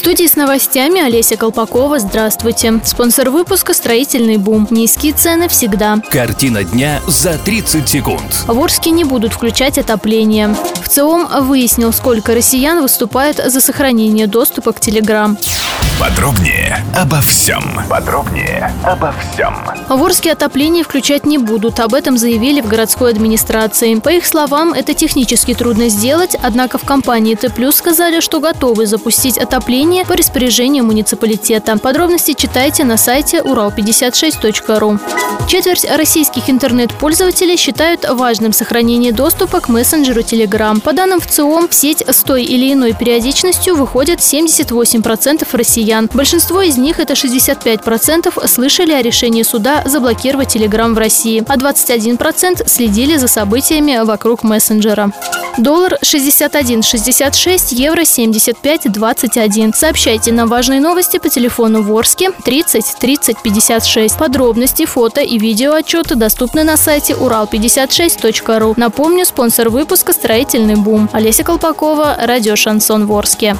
Студии с новостями Олеся Колпакова. Здравствуйте. Спонсор выпуска «Строительный бум». Низкие цены всегда. Картина дня за 30 секунд. В Орске не будут включать отопление. В ЦИОМ выяснил, сколько россиян выступает за сохранение доступа к Телеграм. Подробнее обо всем. Подробнее обо всем. В Орске отопление включать не будут. Об этом заявили в городской администрации. По их словам, это технически трудно сделать, однако в компании Т+, сказали, что готовы запустить отопление по распоряжению муниципалитета. Подробности читайте на сайте урал56.ру. Четверть российских интернет-пользователей считают важным сохранение доступа к мессенджеру Telegram. По данным в ЦИОМ, в сеть с той или иной периодичностью выходят 78% россиян. Большинство из них, это 65%, слышали о решении суда заблокировать Telegram в России, а 21% следили за событиями вокруг мессенджера. Доллар 61,66, евро 75,21. Сообщайте нам важные новости по телефону Ворске 30 30 56. Подробности, фото и видео отчеты доступны на сайте урал56.ру. Напомню, спонсор выпуска «Строительный бум». Олеся Колпакова, радио «Шансон Ворске».